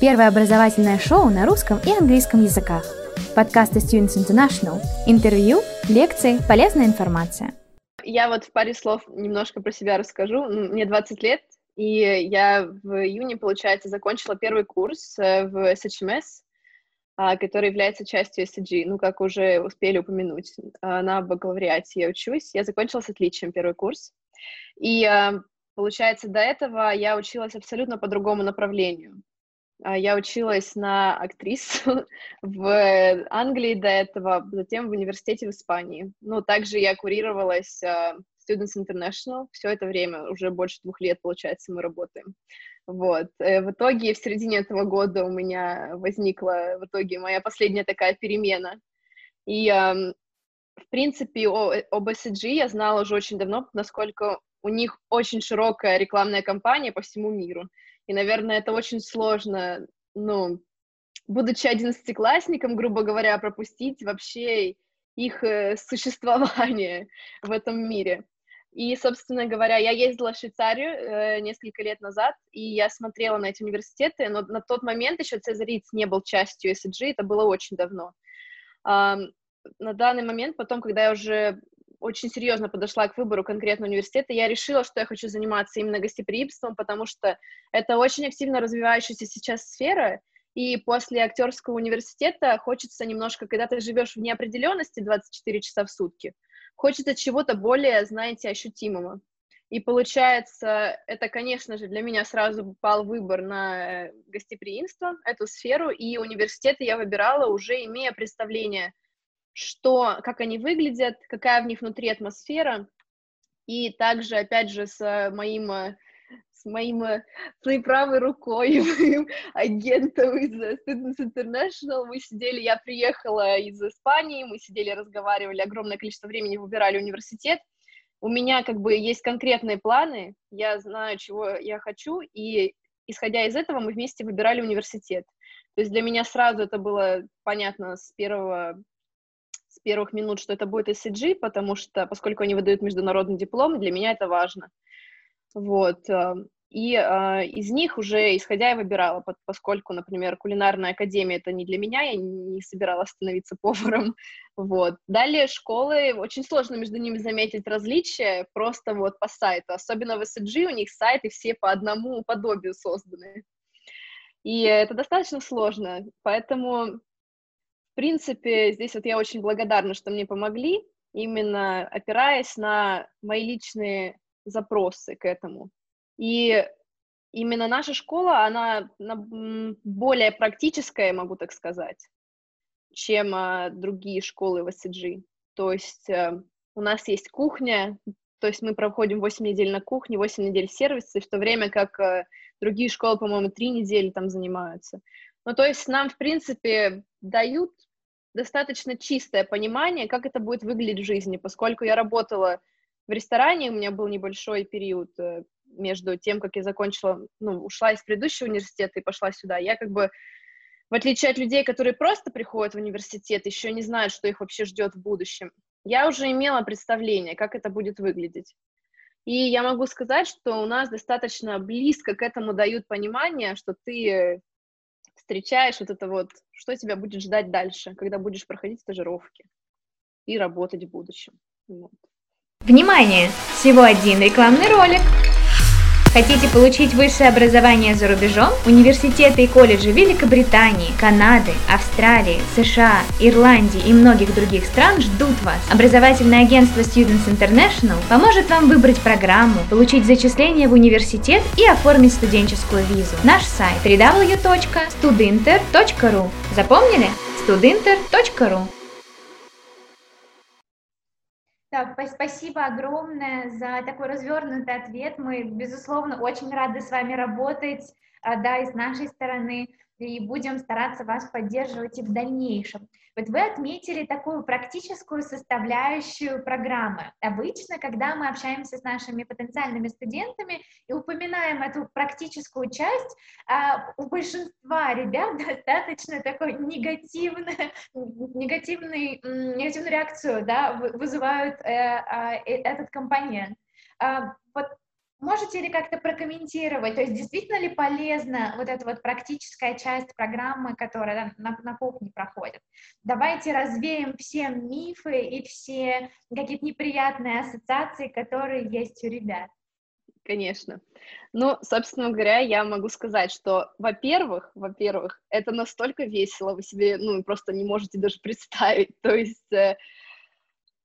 Первое образовательное шоу на русском и английском языках. Подкасты Students International. Интервью, лекции, полезная информация. Я вот в паре слов немножко про себя расскажу. Мне 20 лет, и я в июне, получается, закончила первый курс э, в SHMS, а, который является частью SG, ну, как уже успели упомянуть. А, на бакалавриате я учусь. Я закончила с отличием первый курс. И, а, получается, до этого я училась абсолютно по другому направлению. Я училась на актрису в Англии до этого, затем в университете в Испании. Ну, также я курировалась Students International все это время, уже больше двух лет, получается, мы работаем. Вот. Э, в итоге в середине этого года у меня возникла в итоге моя последняя такая перемена. И, в принципе, о, об SG я знала уже очень давно, насколько у них очень широкая рекламная кампания по всему миру. И, наверное, это очень сложно, ну, будучи одиннадцатиклассником, грубо говоря, пропустить вообще их э, существование в этом мире. И, собственно говоря, я ездила в Швейцарию э, несколько лет назад, и я смотрела на эти университеты, но на тот момент еще Цезариц не был частью SG, это было очень давно. Э, на данный момент, потом, когда я уже очень серьезно подошла к выбору конкретного университета, я решила, что я хочу заниматься именно гостеприимством, потому что это очень активно развивающаяся сейчас сфера, и после актерского университета хочется немножко, когда ты живешь в неопределенности 24 часа в сутки, хочется чего-то более, знаете, ощутимого. И получается, это, конечно же, для меня сразу пал выбор на э, гостеприимство, эту сферу, и университеты я выбирала уже имея представление, что, как они выглядят, какая в них внутри атмосфера, и также, опять же, с моим э, с моим, э, своей правой рукой, моим агентом из Students International. Мы сидели, я приехала из Испании, мы сидели, разговаривали, огромное количество времени выбирали университет. У меня как бы есть конкретные планы, я знаю, чего я хочу, и исходя из этого мы вместе выбирали университет. То есть для меня сразу это было понятно с первого с первых минут, что это будет SCG, потому что, поскольку они выдают международный диплом, для меня это важно. Вот. И э, из них уже, исходя, я выбирала, поскольку, например, кулинарная академия это не для меня, я не собиралась становиться поваром. Вот. Далее школы, очень сложно между ними заметить различия, просто вот по сайту. Особенно в SG у них сайты все по одному подобию созданы. И это достаточно сложно, поэтому, в принципе, здесь вот я очень благодарна, что мне помогли, именно опираясь на мои личные запросы к этому. И именно наша школа, она более практическая, могу так сказать, чем а, другие школы в SCG. То есть а, у нас есть кухня, то есть мы проходим 8 недель на кухне, 8 недель сервиса, в то время как а, другие школы, по-моему, 3 недели там занимаются. Ну, то есть нам, в принципе, дают достаточно чистое понимание, как это будет выглядеть в жизни, поскольку я работала в ресторане у меня был небольшой период э, между тем, как я закончила, ну, ушла из предыдущего университета и пошла сюда. Я как бы, в отличие от людей, которые просто приходят в университет, еще не знают, что их вообще ждет в будущем, я уже имела представление, как это будет выглядеть. И я могу сказать, что у нас достаточно близко к этому дают понимание, что ты встречаешь вот это вот, что тебя будет ждать дальше, когда будешь проходить стажировки и работать в будущем. Вот. Внимание! Всего один рекламный ролик. Хотите получить высшее образование за рубежом? Университеты и колледжи Великобритании, Канады, Австралии, США, Ирландии и многих других стран ждут вас. Образовательное агентство Students International поможет вам выбрать программу, получить зачисление в университет и оформить студенческую визу. Наш сайт www.studinter.ru Запомнили? studinter.ru Так, спасибо огромное за такой развернутый ответ. Мы, безусловно, очень рады с вами работать, а, да, и с нашей стороны и будем стараться вас поддерживать и в дальнейшем. Вот вы отметили такую практическую составляющую программы. Обычно, когда мы общаемся с нашими потенциальными студентами и упоминаем эту практическую часть, а, у большинства ребят достаточно такой негативный, негативный, негативную реакцию да, вызывают э, а, э, этот компонент. А, вот Можете ли как-то прокомментировать, то есть действительно ли полезна вот эта вот практическая часть программы, которая на, на кухне проходит? Давайте развеем все мифы и все какие-то неприятные ассоциации, которые есть у ребят. Конечно. Ну, собственно говоря, я могу сказать, что, во-первых, во-первых, это настолько весело, вы себе, ну, просто не можете даже представить. То есть э,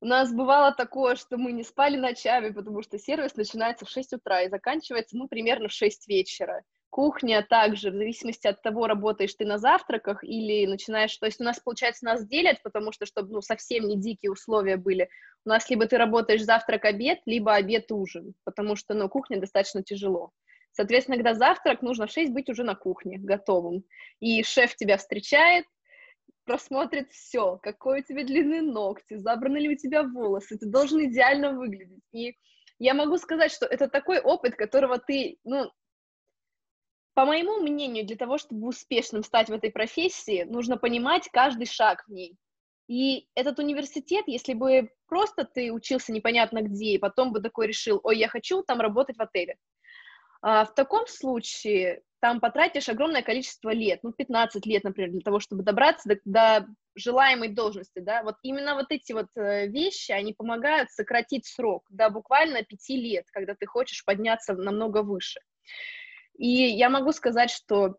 у нас бывало такое, что мы не спали ночами, потому что сервис начинается в 6 утра и заканчивается, ну, примерно в 6 вечера. Кухня также, в зависимости от того, работаешь ты на завтраках или начинаешь... То есть у нас, получается, нас делят, потому что, чтобы ну, совсем не дикие условия были, у нас либо ты работаешь завтрак-обед, либо обед-ужин, потому что, ну, кухня достаточно тяжело. Соответственно, когда завтрак, нужно в 6 быть уже на кухне, готовым. И шеф тебя встречает, просмотрит все, какой у тебя длины ногти, забраны ли у тебя волосы, ты должен идеально выглядеть. И я могу сказать, что это такой опыт, которого ты, ну, по моему мнению, для того, чтобы успешным стать в этой профессии, нужно понимать каждый шаг в ней. И этот университет, если бы просто ты учился непонятно где, и потом бы такой решил, ой, я хочу там работать в отеле, в таком случае там потратишь огромное количество лет, ну, 15 лет, например, для того, чтобы добраться до, до желаемой должности, да, вот именно вот эти вот э, вещи, они помогают сократить срок до буквально 5 лет, когда ты хочешь подняться намного выше. И я могу сказать, что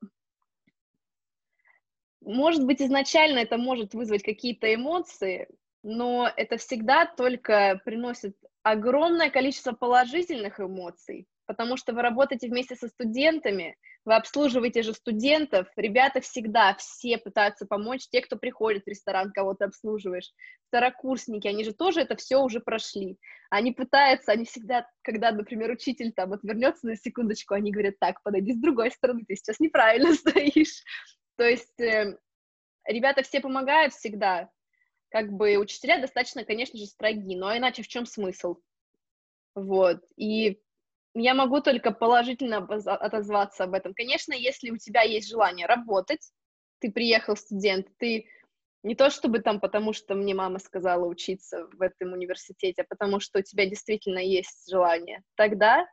может быть, изначально это может вызвать какие-то эмоции, но это всегда только приносит огромное количество положительных эмоций, потому что вы работаете вместе со студентами, вы обслуживаете же студентов, ребята всегда, все пытаются помочь, те, кто приходит в ресторан, кого ты обслуживаешь, второкурсники, они же тоже это все уже прошли. Они пытаются, они всегда, когда, например, учитель там отвернется на секундочку, они говорят, так, подойди с другой стороны, ты сейчас неправильно стоишь. То есть э, ребята все помогают всегда, как бы учителя достаточно, конечно же, строги, но иначе в чем смысл? Вот, и я могу только положительно отозваться об этом. Конечно, если у тебя есть желание работать, ты приехал студент, ты не то чтобы там, потому что мне мама сказала учиться в этом университете, а потому что у тебя действительно есть желание, тогда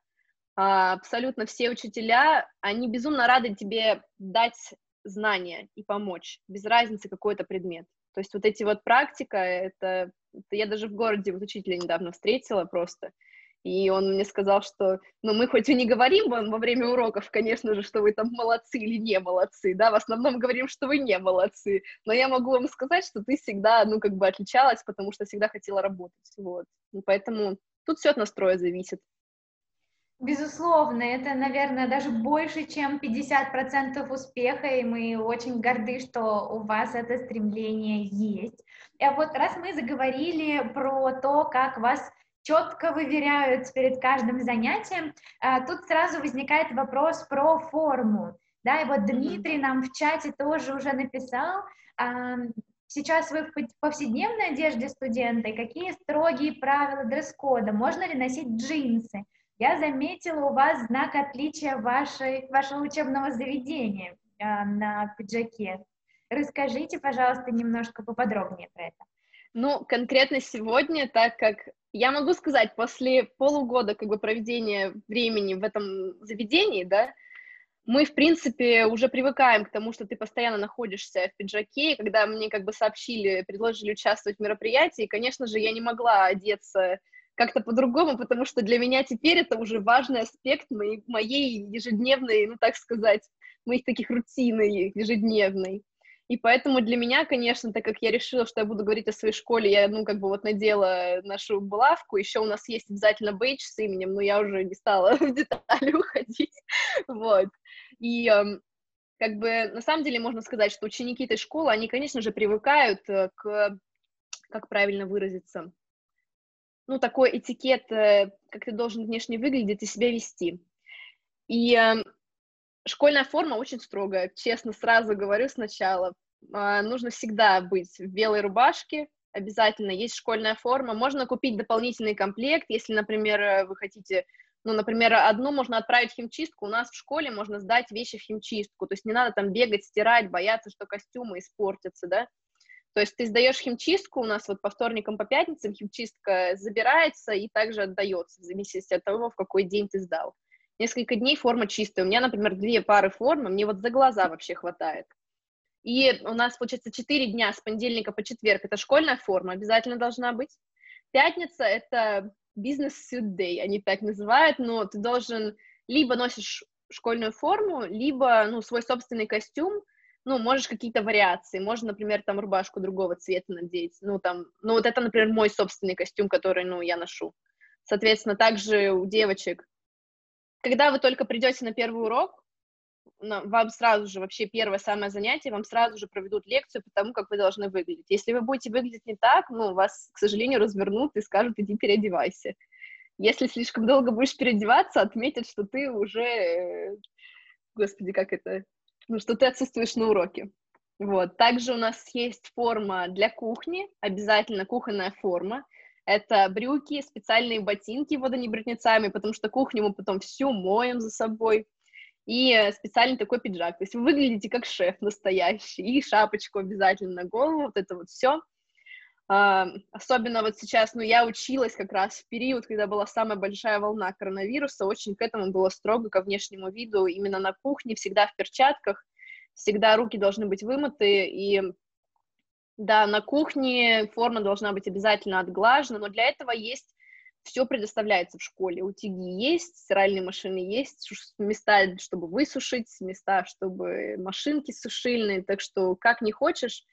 а, абсолютно все учителя, они безумно рады тебе дать знания и помочь, без разницы какой это предмет. То есть вот эти вот практика, это, это я даже в городе вот учителя недавно встретила просто, и он мне сказал, что, ну, мы хоть и не говорим вам во время уроков, конечно же, что вы там молодцы или не молодцы, да, в основном говорим, что вы не молодцы, но я могу вам сказать, что ты всегда, ну, как бы отличалась, потому что всегда хотела работать, вот. Ну, поэтому тут все от настроя зависит. Безусловно, это, наверное, даже больше, чем 50% успеха, и мы очень горды, что у вас это стремление есть. И вот раз мы заговорили про то, как вас четко выверяют перед каждым занятием, а, тут сразу возникает вопрос про форму. Да, и вот Дмитрий нам в чате тоже уже написал, сейчас вы в повседневной одежде студента, и какие строгие правила дресс-кода, можно ли носить джинсы? Я заметила у вас знак отличия вашей, вашего учебного заведения а, на пиджаке. Расскажите, пожалуйста, немножко поподробнее про это. Ну, конкретно сегодня, так как я могу сказать, после полугода как бы проведения времени в этом заведении, да, мы, в принципе, уже привыкаем к тому, что ты постоянно находишься в пиджаке, и когда мне как бы сообщили, предложили участвовать в мероприятии, конечно же, я не могла одеться как-то по-другому, потому что для меня теперь это уже важный аспект моей, моей ежедневной, ну, так сказать, моих таких рутины ежедневной. И поэтому для меня, конечно, так как я решила, что я буду говорить о своей школе, я, ну, как бы вот надела нашу булавку, еще у нас есть обязательно бейдж с именем, но я уже не стала в детали уходить, вот. И эм, как бы на самом деле можно сказать, что ученики этой школы, они, конечно же, привыкают э, к, как правильно выразиться, ну, такой этикет, э, как ты должен внешне выглядеть и себя вести. И э, школьная форма очень строгая, честно, сразу говорю сначала. Э, нужно всегда быть в белой рубашке, обязательно есть школьная форма. Можно купить дополнительный комплект, если, например, э, вы хотите, ну, например, одну можно отправить в химчистку, у нас в школе можно сдать вещи в химчистку, то есть не надо там бегать, стирать, бояться, что костюмы испортятся, да. То есть ты сдаешь химчистку, у нас вот по вторникам, по пятницам химчистка забирается и также отдается, в зависимости от того, в какой день ты сдал. Несколько дней форма чистая. У меня, например, две пары формы, мне вот за глаза вообще хватает. И у нас, получается, четыре дня с понедельника по четверг. Это школьная форма, обязательно должна быть. Пятница — это бизнес-suit day, они так называют, но ты должен либо носишь школьную форму, либо, ну, свой собственный костюм, ну, можешь какие-то вариации, можно, например, там рубашку другого цвета надеть, ну, там, ну, вот это, например, мой собственный костюм, который, ну, я ношу. Соответственно, также у девочек, когда вы только придете на первый урок, вам сразу же, вообще первое самое занятие, вам сразу же проведут лекцию по тому, как вы должны выглядеть. Если вы будете выглядеть не так, ну, вас, к сожалению, развернут и скажут, иди переодевайся. Если слишком долго будешь переодеваться, отметят, что ты уже, э, господи, как это, ну, что ты отсутствуешь на уроке. Вот. Также у нас есть форма для кухни, обязательно кухонная форма. Это брюки, специальные ботинки водонепроницаемые, потому что кухню мы потом всю моем за собой. И специальный такой пиджак. То есть вы выглядите как шеф настоящий. И шапочку обязательно на голову, вот это вот все. Особенно вот сейчас, ну, я училась как раз в период, когда была самая большая волна коронавируса, очень к этому было строго, ко внешнему виду, именно на кухне, всегда в перчатках, всегда руки должны быть вымыты, и да, на кухне форма должна быть обязательно отглажена, но для этого есть все предоставляется в школе. Утюги есть, стиральные машины есть, места, чтобы высушить, места, чтобы машинки сушильные, так что как не хочешь,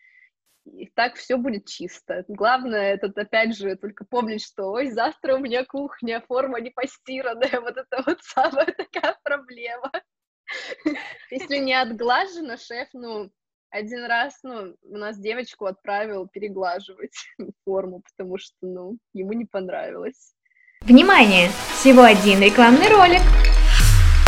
и так все будет чисто. Главное, это опять же только помнить, что ой, завтра у меня кухня, форма не постиранная, вот это вот самая такая проблема. Если не отглажено, шеф, ну, один раз, ну, у нас девочку отправил переглаживать форму, потому что, ну, ему не понравилось. Внимание! Всего один рекламный ролик.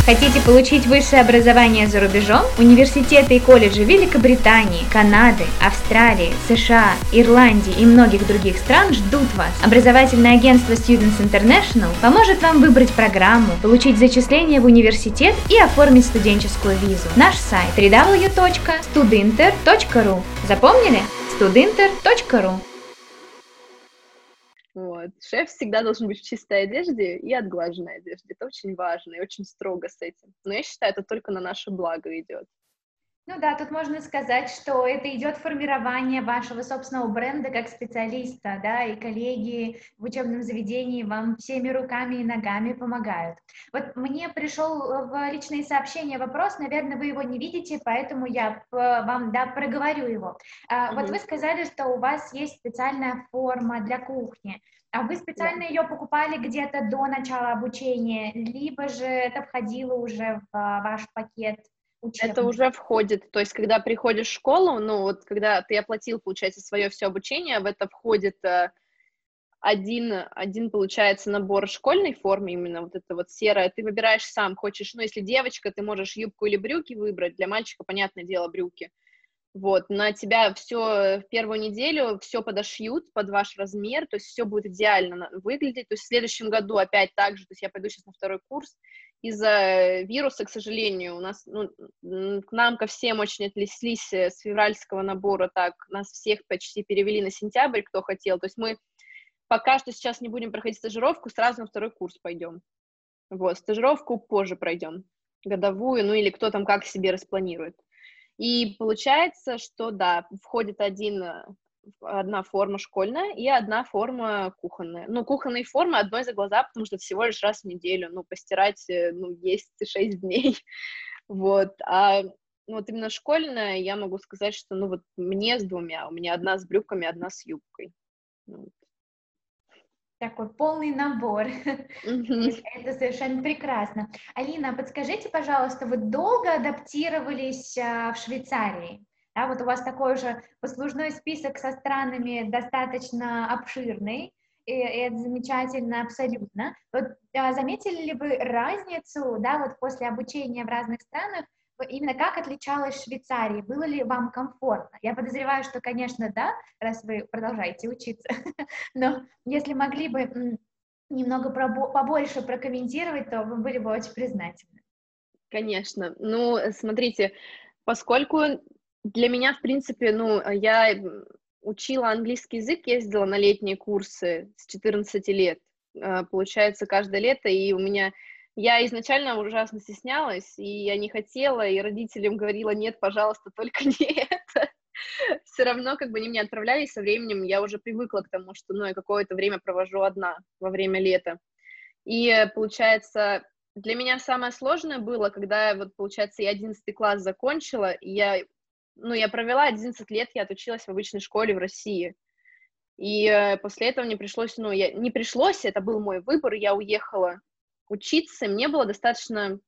Хотите получить высшее образование за рубежом? Университеты и колледжи Великобритании, Канады, Австралии, США, Ирландии и многих других стран ждут вас. Образовательное агентство Students International поможет вам выбрать программу, получить зачисление в университет и оформить студенческую визу. Наш сайт www.studinter.ru Запомнили? studinter.ru вот. Шеф всегда должен быть в чистой одежде и отглаженной одежде. Это очень важно и очень строго с этим. Но я считаю, это только на наше благо идет. Ну да, тут можно сказать, что это идет формирование вашего собственного бренда как специалиста, да, и коллеги в учебном заведении вам всеми руками и ногами помогают. Вот мне пришел в личные сообщения вопрос, наверное, вы его не видите, поэтому я вам, да, проговорю его. Mm-hmm. Вот вы сказали, что у вас есть специальная форма для кухни. А вы специально ее покупали где-то до начала обучения, либо же это входило уже в а, ваш пакет учебный. Это уже входит, то есть, когда приходишь в школу, ну, вот, когда ты оплатил, получается, свое все обучение, в это входит э, один, один, получается, набор школьной формы, именно вот это вот серое, ты выбираешь сам, хочешь, ну, если девочка, ты можешь юбку или брюки выбрать, для мальчика, понятное дело, брюки, вот, на тебя все в первую неделю все подошьют под ваш размер, то есть все будет идеально выглядеть, то есть в следующем году опять так же, то есть я пойду сейчас на второй курс, из-за вируса, к сожалению, у нас, ну, к нам ко всем очень отнеслись э, с февральского набора, так, нас всех почти перевели на сентябрь, кто хотел, то есть мы пока что сейчас не будем проходить стажировку, сразу на второй курс пойдем, вот, стажировку позже пройдем, годовую, ну, или кто там как себе распланирует. И получается, что, да, входит один одна форма школьная и одна форма кухонная. Ну, кухонные формы одной за глаза, потому что всего лишь раз в неделю, ну, постирать, э, ну, есть шесть дней, вот, а ну, вот именно школьная, я могу сказать, что, ну, вот мне с двумя, у меня одна с брюками, одна с юбкой. Вот. Такой полный набор. Mm-hmm. Это совершенно прекрасно. Алина, подскажите, пожалуйста, вы долго адаптировались а, в Швейцарии? Да, вот у вас такой же послужной список со странами достаточно обширный, и, и это замечательно абсолютно. Вот а, заметили ли вы разницу, да, вот после обучения в разных странах, именно как отличалась Швейцария? Было ли вам комфортно? Я подозреваю, что, конечно, да, раз вы продолжаете учиться, но если могли бы немного побольше прокомментировать, то вы были бы очень признательны. Конечно. Ну, смотрите, поскольку для меня, в принципе, ну, я учила английский язык, ездила на летние курсы с 14 лет, э, получается, каждое лето, и у меня... Я изначально ужасно стеснялась, и я не хотела, и родителям говорила, нет, пожалуйста, только не это. Все равно, как бы, они меня отправляли, со временем я уже привыкла к тому, что, ну, я какое-то время провожу одна во время лета. И, получается, для меня самое сложное было, когда, вот, получается, я 11 класс закончила, и я ну, я провела 11 лет, я отучилась в обычной школе в России. И э, после этого мне пришлось, ну, я, не пришлось, это был мой выбор, я уехала учиться, мне было достаточно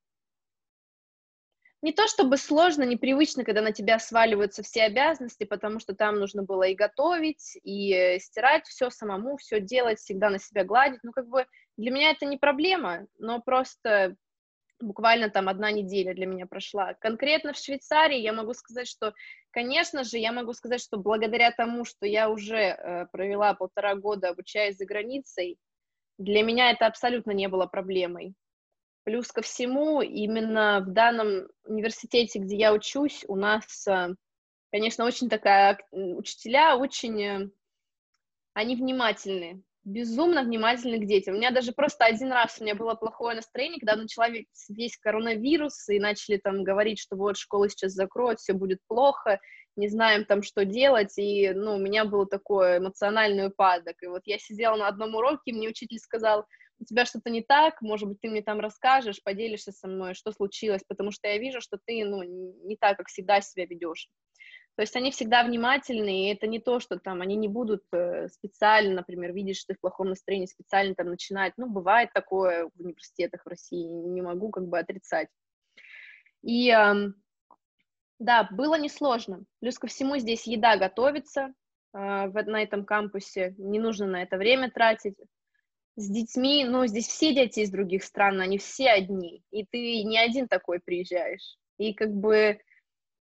не то чтобы сложно, непривычно, когда на тебя сваливаются все обязанности, потому что там нужно было и готовить, и э, стирать все самому, все делать, всегда на себя гладить. Ну, как бы для меня это не проблема, но просто буквально там одна неделя для меня прошла. Конкретно в Швейцарии я могу сказать, что, конечно же, я могу сказать, что благодаря тому, что я уже э, провела полтора года, обучаясь за границей, для меня это абсолютно не было проблемой. Плюс ко всему, именно в данном университете, где я учусь, у нас, э, конечно, очень такая, учителя очень, э, они внимательны безумно внимательны к детям. У меня даже просто один раз у меня было плохое настроение, когда начала весь коронавирус, и начали там говорить, что вот школу сейчас закроют, все будет плохо, не знаем там, что делать, и, ну, у меня был такой эмоциональный упадок, и вот я сидела на одном уроке, мне учитель сказал, у тебя что-то не так, может быть, ты мне там расскажешь, поделишься со мной, что случилось, потому что я вижу, что ты, ну, не так, как всегда себя ведешь. То есть они всегда внимательны, и это не то, что там они не будут э, специально, например, видишь, что ты в плохом настроении, специально там начинать. Ну, бывает такое в университетах в России, не могу как бы отрицать. И да, было несложно. Плюс ко всему здесь еда готовится э, на этом кампусе, не нужно на это время тратить. С детьми, ну, здесь все дети из других стран, они все одни, и ты не один такой приезжаешь. И как бы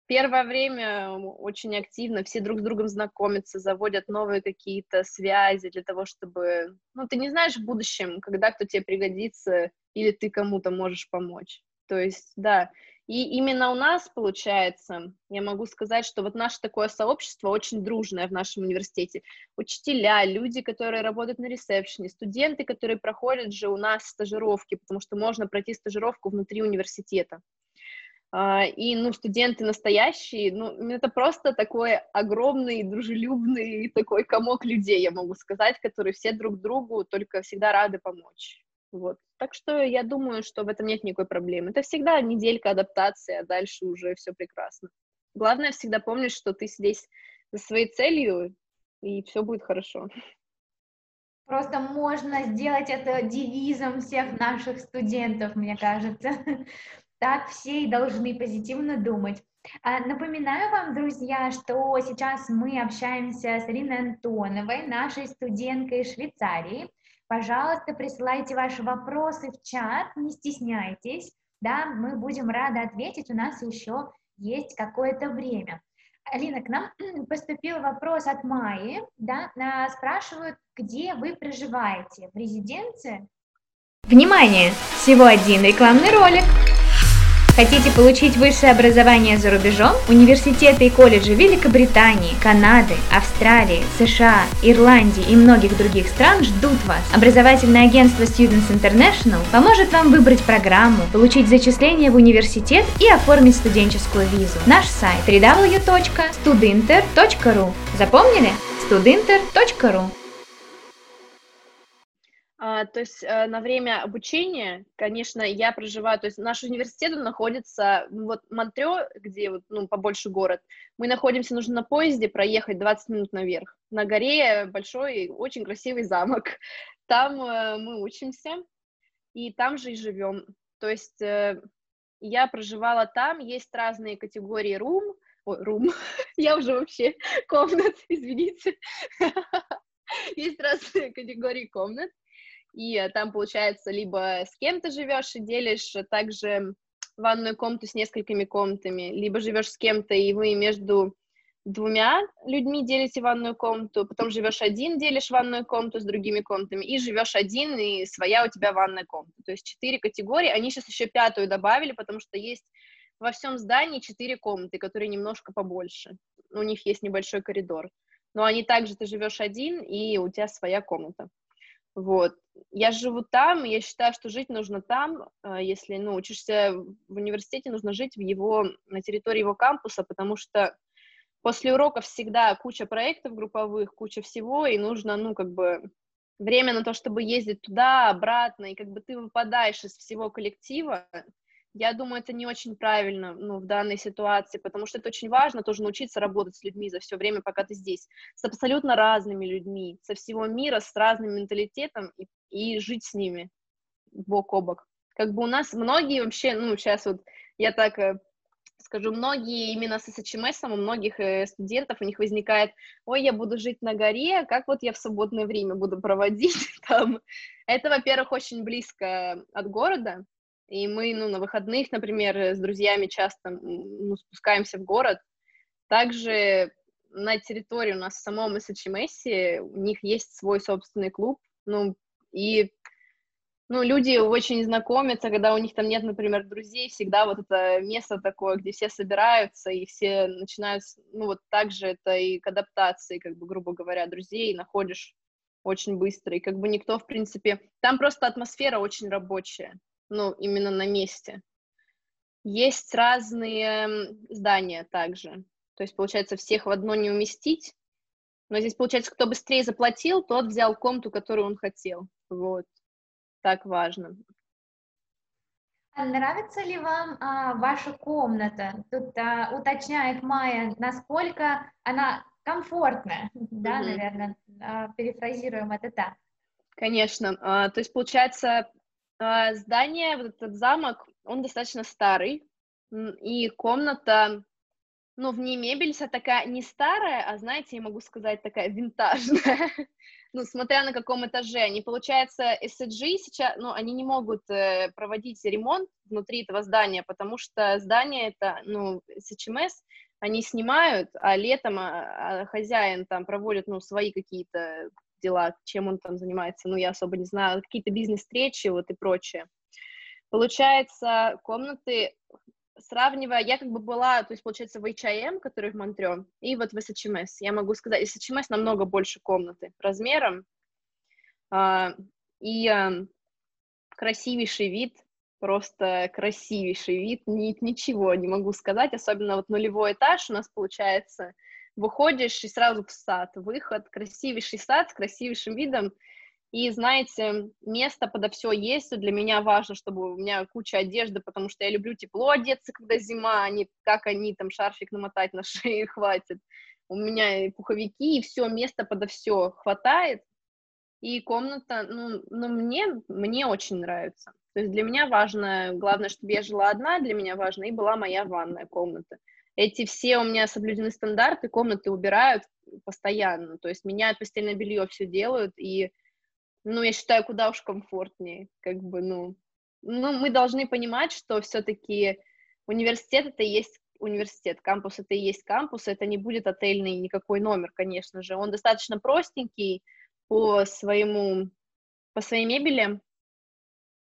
первое время очень активно, все друг с другом знакомятся, заводят новые какие-то связи для того, чтобы... Ну, ты не знаешь в будущем, когда кто тебе пригодится, или ты кому-то можешь помочь. То есть, да. И именно у нас, получается, я могу сказать, что вот наше такое сообщество очень дружное в нашем университете. Учителя, люди, которые работают на ресепшене, студенты, которые проходят же у нас стажировки, потому что можно пройти стажировку внутри университета. А, и, ну, студенты настоящие, ну, это просто такой огромный, дружелюбный такой комок людей, я могу сказать, которые все друг другу только всегда рады помочь. Вот. Так что я думаю, что в этом нет никакой проблемы. Это всегда неделька адаптации, а дальше уже все прекрасно. Главное всегда помнить, что ты здесь за своей целью, и все будет хорошо. Просто можно сделать это девизом всех наших студентов, мне кажется. Так все и должны позитивно думать. А, напоминаю вам, друзья, что сейчас мы общаемся с Ариной Антоновой, нашей студенткой Швейцарии. Пожалуйста, присылайте ваши вопросы в чат, не стесняйтесь, да, мы будем рады ответить, у нас еще есть какое-то время. Алина, к нам поступил вопрос от Майи, да, спрашивают, где вы проживаете, в резиденции? Внимание! Всего один рекламный ролик. Хотите получить высшее образование за рубежом? Университеты и колледжи Великобритании, Канады, Австралии, США, Ирландии и многих других стран ждут вас. Образовательное агентство Students International поможет вам выбрать программу, получить зачисление в университет и оформить студенческую визу. Наш сайт www.studinter.ru Запомнили? studinter.ru а, то есть а, на время обучения, конечно, я проживаю, то есть наш университет находится, вот Монтрео, где вот, ну, побольше город, мы находимся, нужно на поезде проехать 20 минут наверх. На горе большой, очень красивый замок. Там э, мы учимся, и там же и живем. То есть э, я проживала там, есть разные категории рум, ой, рум, я уже вообще комнат, извините. Есть разные категории комнат, и э, там, получается, либо с кем то живешь и делишь также ванную комнату с несколькими комнатами, либо живешь с кем-то, и вы между двумя людьми делите ванную комнату, потом живешь один, делишь ванную комнату с другими комнатами, и живешь один, и своя у тебя ванная комната. То есть четыре категории, они сейчас еще пятую добавили, потому что есть во всем здании четыре комнаты, которые немножко побольше. У них есть небольшой коридор. но они также, ты живешь один, и у тебя своя комната. Вот. Я живу там, я считаю, что жить нужно там, э, если, ну, учишься в университете, нужно жить в его, на территории его кампуса, потому что после уроков всегда куча проектов групповых, куча всего, и нужно, ну, как бы, время на то, чтобы ездить туда, обратно, и как бы ты выпадаешь из всего коллектива, я думаю, это не очень правильно ну, в данной ситуации, потому что это очень важно тоже научиться работать с людьми за все время, пока ты здесь, с абсолютно разными людьми, со всего мира, с разным менталитетом и, и жить с ними бок о бок. Как бы у нас многие вообще, ну, сейчас вот я так э, скажу, многие именно с СЧМС, у многих э, студентов у них возникает, ой, я буду жить на горе, как вот я в свободное время буду проводить там. Это, во-первых, очень близко от города, и мы, ну, на выходных, например, с друзьями часто ну, спускаемся в город. Также на территории у нас в самом СЧМСе у них есть свой собственный клуб, ну, и ну, люди очень знакомятся, когда у них там нет, например, друзей, всегда вот это место такое, где все собираются, и все начинают, ну, вот так же это и к адаптации, как бы, грубо говоря, друзей находишь очень быстро, и как бы никто, в принципе, там просто атмосфера очень рабочая, ну, именно на месте. Есть разные здания также, то есть, получается, всех в одно не уместить, но здесь, получается, кто быстрее заплатил, тот взял комнату, которую он хотел, вот так важно. А нравится ли вам а, ваша комната? Тут а, уточняет Майя, насколько она комфортная, mm-hmm. да, наверное, а, перефразируем это так. Конечно, а, то есть получается здание, вот этот замок, он достаточно старый, и комната, ну, в ней мебель вся такая не старая, а, знаете, я могу сказать, такая винтажная. ну, смотря на каком этаже. Они, получается, SCG сейчас, ну, они не могут э, проводить ремонт внутри этого здания, потому что здание это, ну, SHMS, они снимают, а летом а, а хозяин там проводит, ну, свои какие-то дела, чем он там занимается, ну, я особо не знаю, какие-то бизнес-встречи, вот и прочее. Получается, комнаты сравнивая, я как бы была, то есть, получается, в HIM, который в Монтрео, и вот в SHMS. Я могу сказать, SHMS намного больше комнаты размером, а, и а, красивейший вид, просто красивейший вид, ни, ничего не могу сказать, особенно вот нулевой этаж у нас получается, выходишь и сразу в сад, выход, красивейший сад с красивейшим видом, и, знаете, место подо все есть. Для меня важно, чтобы у меня куча одежды, потому что я люблю тепло одеться, когда зима, а не как они там шарфик намотать на шею хватит. У меня и пуховики, и все, место подо все хватает. И комната, ну, ну мне, мне очень нравится. То есть для меня важно, главное, чтобы я жила одна, для меня важно, и была моя ванная комната. Эти все у меня соблюдены стандарты, комнаты убирают постоянно, то есть меняют постельное белье, все делают, и ну, я считаю, куда уж комфортнее, как бы, ну, ну, мы должны понимать, что все-таки университет это и есть университет, кампус это и есть кампус, это не будет отельный никакой номер, конечно же, он достаточно простенький по своему, по своей мебели,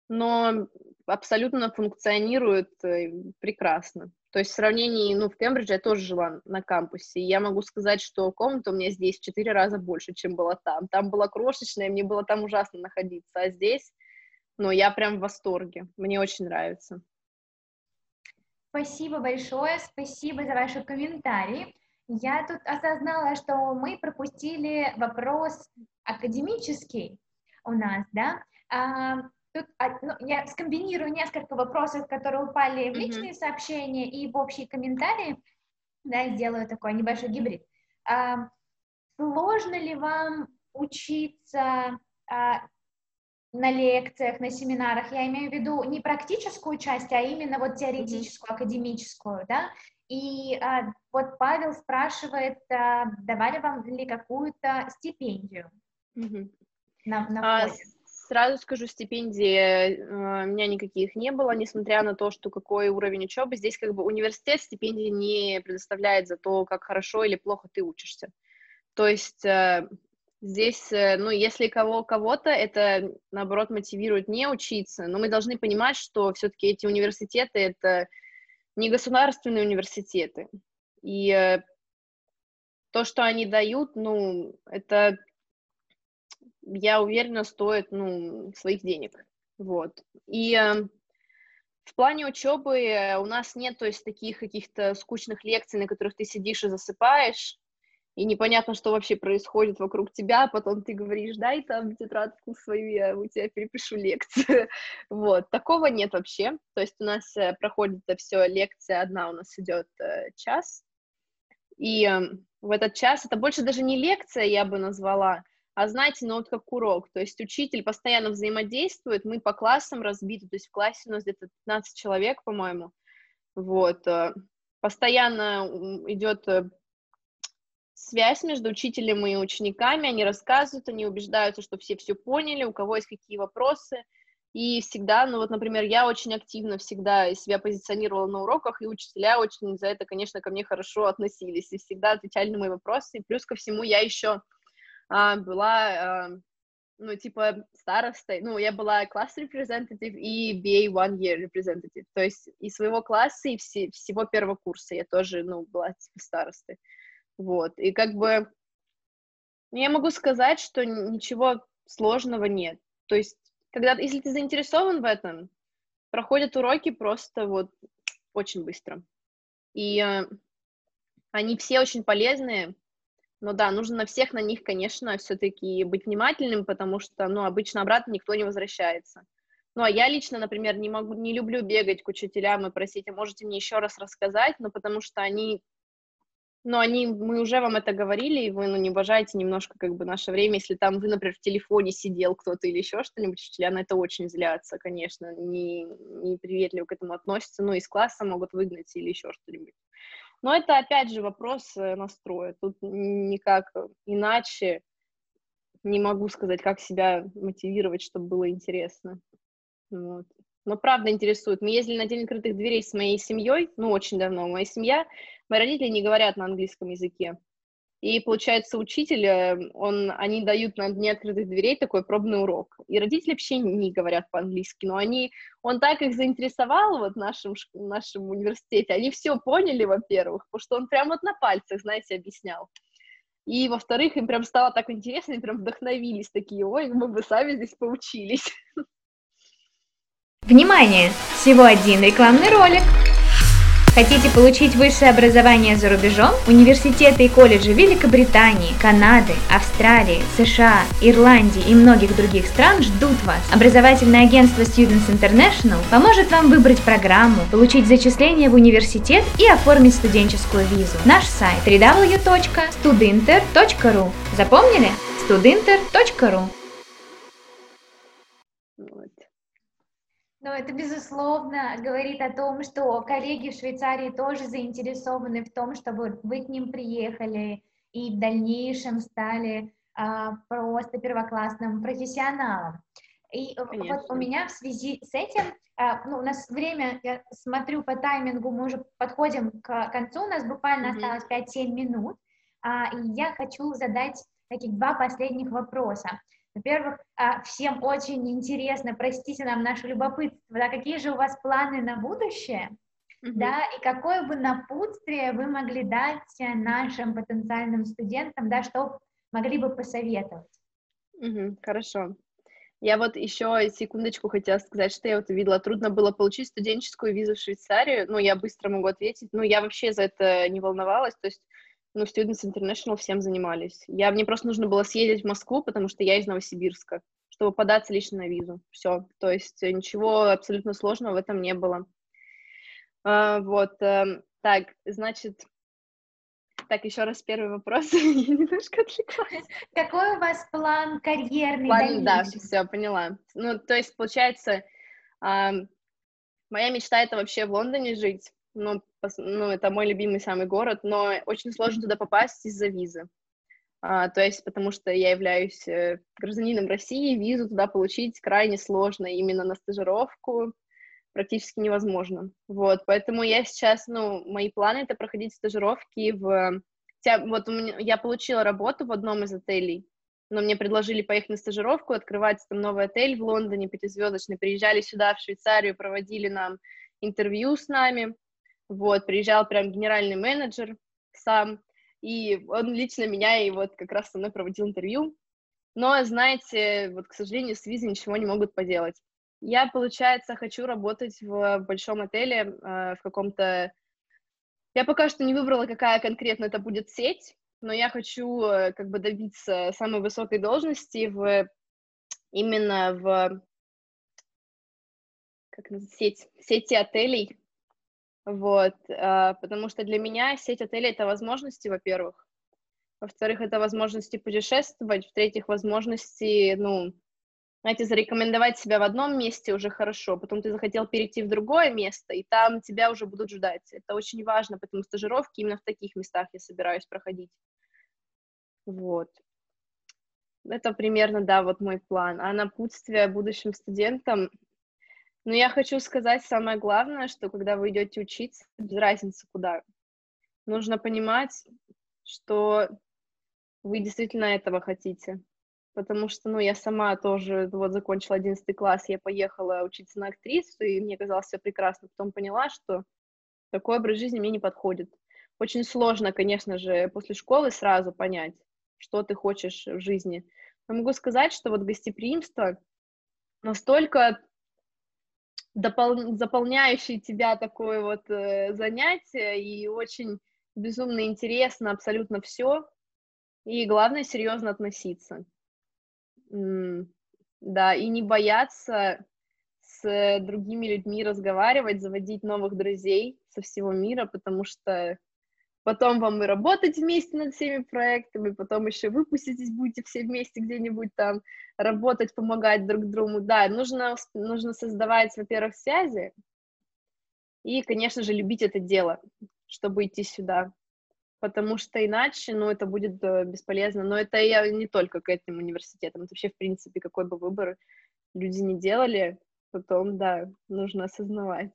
но абсолютно функционирует э, прекрасно. То есть в сравнении, ну, в Кембридже я тоже жила на кампусе, я могу сказать, что комната у меня здесь в четыре раза больше, чем была там. Там была крошечная, мне было там ужасно находиться, а здесь, ну, я прям в восторге, мне очень нравится. Спасибо большое, спасибо за ваши комментарии. Я тут осознала, что мы пропустили вопрос академический у нас, да, а, Тут ну, я скомбинирую несколько вопросов, которые упали в личные mm-hmm. сообщения и в общие комментарии, да, и сделаю такой небольшой гибрид. А, сложно ли вам учиться а, на лекциях, на семинарах? Я имею в виду не практическую часть, а именно вот теоретическую, mm-hmm. академическую, да? И а, вот Павел спрашивает, а, давали вам ли какую-то стипендию mm-hmm. на, на а, Сразу скажу, стипендий э, у меня никаких не было, несмотря на то, что какой уровень учебы. Здесь как бы университет стипендии не предоставляет за то, как хорошо или плохо ты учишься. То есть э, здесь, э, ну, если кого, кого-то это, наоборот, мотивирует не учиться, но мы должны понимать, что все-таки эти университеты — это не государственные университеты. И то, что они дают, ну, это, я уверена, стоит, ну, своих денег, вот. И э, в плане учебы у нас нет, то есть, таких каких-то скучных лекций, на которых ты сидишь и засыпаешь, и непонятно, что вообще происходит вокруг тебя, а потом ты говоришь, дай там тетрадку свою, я у тебя перепишу лекцию. вот, такого нет вообще, то есть у нас э, проходит это все, лекция одна у нас идет э, час, и в этот час это больше даже не лекция, я бы назвала, а знаете, ну вот как урок, то есть учитель постоянно взаимодействует, мы по классам разбиты, то есть в классе у нас где-то 15 человек, по-моему, вот, э, постоянно идет э, связь между учителем и учениками, они рассказывают, они убеждаются, что все все поняли, у кого есть какие вопросы, и всегда, ну вот, например, я очень активно всегда себя позиционировала на уроках, и учителя очень за это, конечно, ко мне хорошо относились, и всегда отвечали на мои вопросы, и плюс ко всему я еще была, а, ну, типа, старостой, ну, я была класс representative и BA one year representative, то есть и своего класса, и все, всего первого курса я тоже, ну, была, типа, старостой. Вот, и как бы ну, я могу сказать, что ничего сложного нет. То есть, когда, если ты заинтересован в этом, проходят уроки просто вот очень быстро. И э, они все очень полезные, но да, нужно на всех на них, конечно, все-таки быть внимательным, потому что, ну, обычно обратно никто не возвращается. Ну, а я лично, например, не могу, не люблю бегать к учителям и просить, а можете мне еще раз рассказать, ну, потому что они но они, мы уже вам это говорили, и вы, ну, не уважаете немножко, как бы, наше время, если там вы, например, в телефоне сидел кто-то или еще что-нибудь, учителя на это очень злятся, конечно, не, не приветливо к этому относятся, ну, из класса могут выгнать или еще что-нибудь. Но это, опять же, вопрос э, настроя, тут никак иначе не могу сказать, как себя мотивировать, чтобы было интересно. Вот но правда интересует. Мы ездили на День открытых дверей с моей семьей, ну, очень давно. Моя семья, мои родители не говорят на английском языке. И, получается, учитель, э, он, они дают на Дне открытых дверей такой пробный урок. И родители вообще не говорят по-английски, но они, он так их заинтересовал вот в нашем, в нашем университете, они все поняли, во-первых, потому что он прям вот на пальцах, знаете, объяснял. И, во-вторых, им прям стало так интересно, они прям вдохновились, такие, ой, мы бы сами здесь поучились. Внимание! Всего один рекламный ролик. Хотите получить высшее образование за рубежом? Университеты и колледжи Великобритании, Канады, Австралии, США, Ирландии и многих других стран ждут вас. Образовательное агентство Students International поможет вам выбрать программу, получить зачисление в университет и оформить студенческую визу. Наш сайт www.studinter.ru Запомнили? studinter.ru Но это, безусловно, говорит о том, что коллеги в Швейцарии тоже заинтересованы в том, чтобы вы к ним приехали и в дальнейшем стали а, просто первоклассным профессионалом. И Конечно. вот у меня в связи с этим, а, ну, у нас время, я смотрю по таймингу, мы уже подходим к концу, у нас буквально mm-hmm. осталось 5-7 минут, а, и я хочу задать таких два последних вопроса. Во-первых, а, всем очень интересно, простите нам наше любопытство, да, какие же у вас планы на будущее, mm-hmm. да, и какое бы напутствие вы могли дать нашим потенциальным студентам, да, что могли бы посоветовать? Mm-hmm, хорошо. Я вот еще секундочку хотела сказать, что я вот увидела, трудно было получить студенческую визу в Швейцарию, ну, я быстро могу ответить, ну, я вообще за это не волновалась, то есть ну, Students International всем занимались. Я, мне просто нужно было съездить в Москву, потому что я из Новосибирска, чтобы податься лично на визу. Все. То есть э, ничего абсолютно сложного в этом не было. А, вот. А, так, значит, так, еще раз первый вопрос. Я немножко отвлеклась. Какой у вас план карьерный? План, да, все, поняла. Ну, то есть, получается, а, моя мечта — это вообще в Лондоне жить ну, ну, это мой любимый самый город, но очень сложно туда попасть из-за визы. А, то есть, потому что я являюсь э, гражданином России, визу туда получить крайне сложно, именно на стажировку практически невозможно. Вот, поэтому я сейчас, ну, мои планы — это проходить стажировки в... Вот у меня, я получила работу в одном из отелей, но мне предложили поехать на стажировку, открывать там новый отель в Лондоне, пятизвездочный, приезжали сюда, в Швейцарию, проводили нам интервью с нами, вот, приезжал прям генеральный менеджер сам, и он лично меня и вот как раз со мной проводил интервью. Но, знаете, вот, к сожалению, с визой ничего не могут поделать. Я, получается, хочу работать в большом отеле, э, в каком-то... Я пока что не выбрала, какая конкретно это будет сеть, но я хочу э, как бы добиться самой высокой должности в именно в как сеть, сети отелей, вот, э, потому что для меня сеть отелей — это возможности, во-первых, во-вторых, это возможности путешествовать, в-третьих, возможности, ну, знаете, зарекомендовать себя в одном месте уже хорошо, потом ты захотел перейти в другое место, и там тебя уже будут ждать. Это очень важно, потому что стажировки именно в таких местах я собираюсь проходить. Вот. Это примерно, да, вот мой план. А напутствие будущим студентам, ну, я хочу сказать самое главное, что когда вы идете учиться, без разницы куда, нужно понимать, что вы действительно этого хотите потому что, ну, я сама тоже вот закончила 11 класс, я поехала учиться на актрису, и мне казалось все прекрасно. Потом поняла, что такой образ жизни мне не подходит. Очень сложно, конечно же, после школы сразу понять, что ты хочешь в жизни. Но могу сказать, что вот гостеприимство настолько допол- заполняющее тебя такое вот э, занятие и очень безумно интересно абсолютно все. И главное, серьезно относиться. Да, и не бояться с другими людьми разговаривать, заводить новых друзей со всего мира, потому что потом вам и работать вместе над всеми проектами, потом еще выпуститесь, будете все вместе где-нибудь там работать, помогать друг другу. Да, нужно, нужно создавать, во-первых, связи, и, конечно же, любить это дело, чтобы идти сюда потому что иначе, ну, это будет э, бесполезно. Но это я не только к этим университетам, это вообще, в принципе, какой бы выбор люди не делали, потом, да, нужно осознавать.